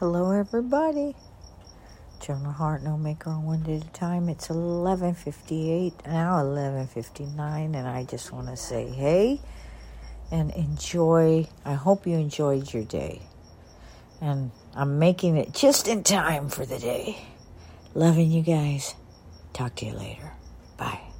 Hello, everybody. Jonah Hart, no maker on one day at a time. It's 11:58 now, 11:59, and I just want to say, hey, and enjoy. I hope you enjoyed your day, and I'm making it just in time for the day. Loving you guys. Talk to you later. Bye.